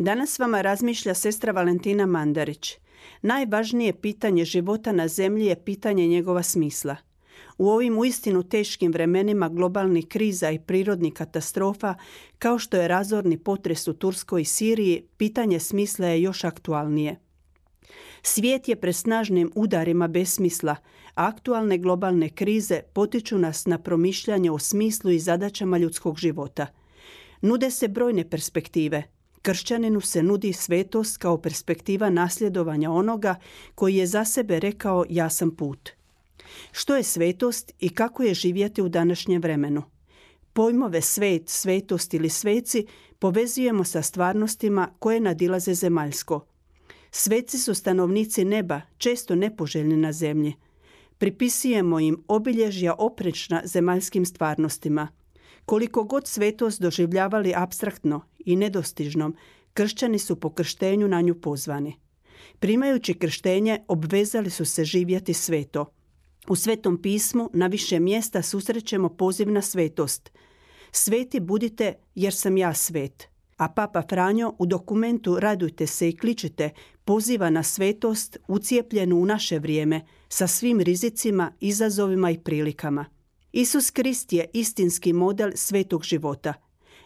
Danas vama razmišlja sestra Valentina Mandarić. Najvažnije pitanje života na zemlji je pitanje njegova smisla. U ovim uistinu teškim vremenima globalnih kriza i prirodnih katastrofa, kao što je razorni potres u Turskoj i Siriji, pitanje smisla je još aktualnije. Svijet je presnažnim udarima besmisla, a aktualne globalne krize potiču nas na promišljanje o smislu i zadaćama ljudskog života. Nude se brojne perspektive – Kršćaninu se nudi svetost kao perspektiva nasljedovanja onoga koji je za sebe rekao ja sam put. Što je svetost i kako je živjeti u današnjem vremenu? Pojmove svet, svetost ili sveci povezujemo sa stvarnostima koje nadilaze zemaljsko. Sveci su stanovnici neba, često nepoželjni na zemlji. Pripisujemo im obilježja oprečna zemaljskim stvarnostima. Koliko god svetost doživljavali abstraktno i nedostižnom, kršćani su po krštenju na nju pozvani. Primajući krštenje, obvezali su se živjeti sveto. U Svetom pismu na više mjesta susrećemo poziv na svetost. Sveti budite jer sam ja svet. A Papa Franjo u dokumentu Radujte se i kličite poziva na svetost ucijepljenu u naše vrijeme sa svim rizicima, izazovima i prilikama. Isus Krist je istinski model svetog života.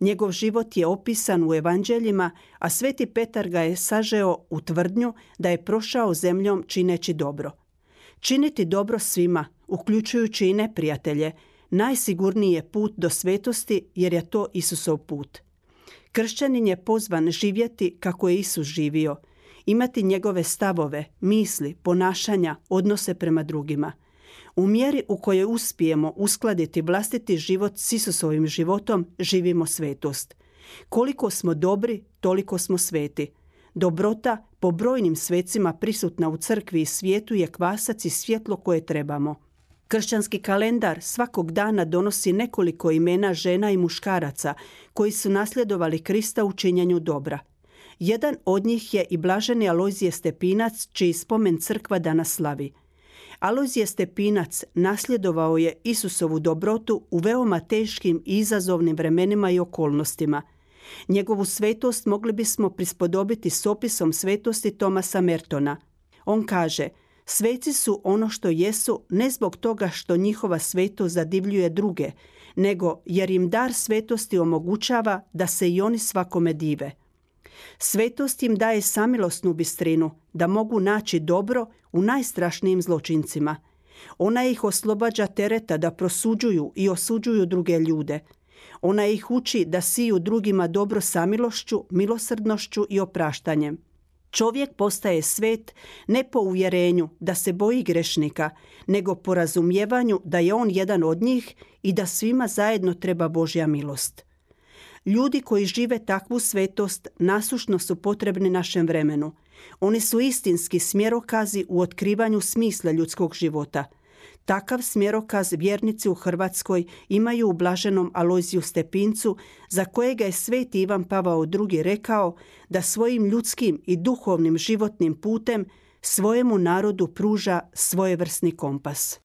Njegov život je opisan u evanđeljima, a sveti Petar ga je sažeo u tvrdnju da je prošao zemljom čineći dobro. Činiti dobro svima, uključujući i neprijatelje, najsigurniji je put do svetosti jer je to Isusov put. Kršćanin je pozvan živjeti kako je Isus živio, imati njegove stavove, misli, ponašanja, odnose prema drugima – u mjeri u kojoj uspijemo uskladiti vlastiti život s Isusovim životom, živimo svetost. Koliko smo dobri, toliko smo sveti. Dobrota po brojnim svecima prisutna u crkvi i svijetu je kvasac i svjetlo koje trebamo. Kršćanski kalendar svakog dana donosi nekoliko imena žena i muškaraca koji su nasljedovali Krista u činjenju dobra. Jedan od njih je i blaženi Alojzije Stepinac, čiji spomen crkva danas slavi – Alojzije Stepinac nasljedovao je Isusovu dobrotu u veoma teškim i izazovnim vremenima i okolnostima. Njegovu svetost mogli bismo prispodobiti s opisom svetosti Tomasa Mertona. On kaže, sveci su ono što jesu ne zbog toga što njihova svetost zadivljuje druge, nego jer im dar svetosti omogućava da se i oni svakome dive. Svetost im daje samilosnu bistrinu, da mogu naći dobro u najstrašnijim zločincima. Ona ih oslobađa tereta da prosuđuju i osuđuju druge ljude. Ona ih uči da siju drugima dobro samilošću, milosrdnošću i opraštanjem. Čovjek postaje svet ne po uvjerenju da se boji grešnika, nego po razumijevanju da je on jedan od njih i da svima zajedno treba Božja milost. Ljudi koji žive takvu svetost nasušno su potrebni našem vremenu. Oni su istinski smjerokazi u otkrivanju smisla ljudskog života. Takav smjerokaz vjernici u Hrvatskoj imaju u blaženom Alojziju Stepincu, za kojega je sveti Ivan Pavao II. rekao da svojim ljudskim i duhovnim životnim putem svojemu narodu pruža svojevrsni kompas.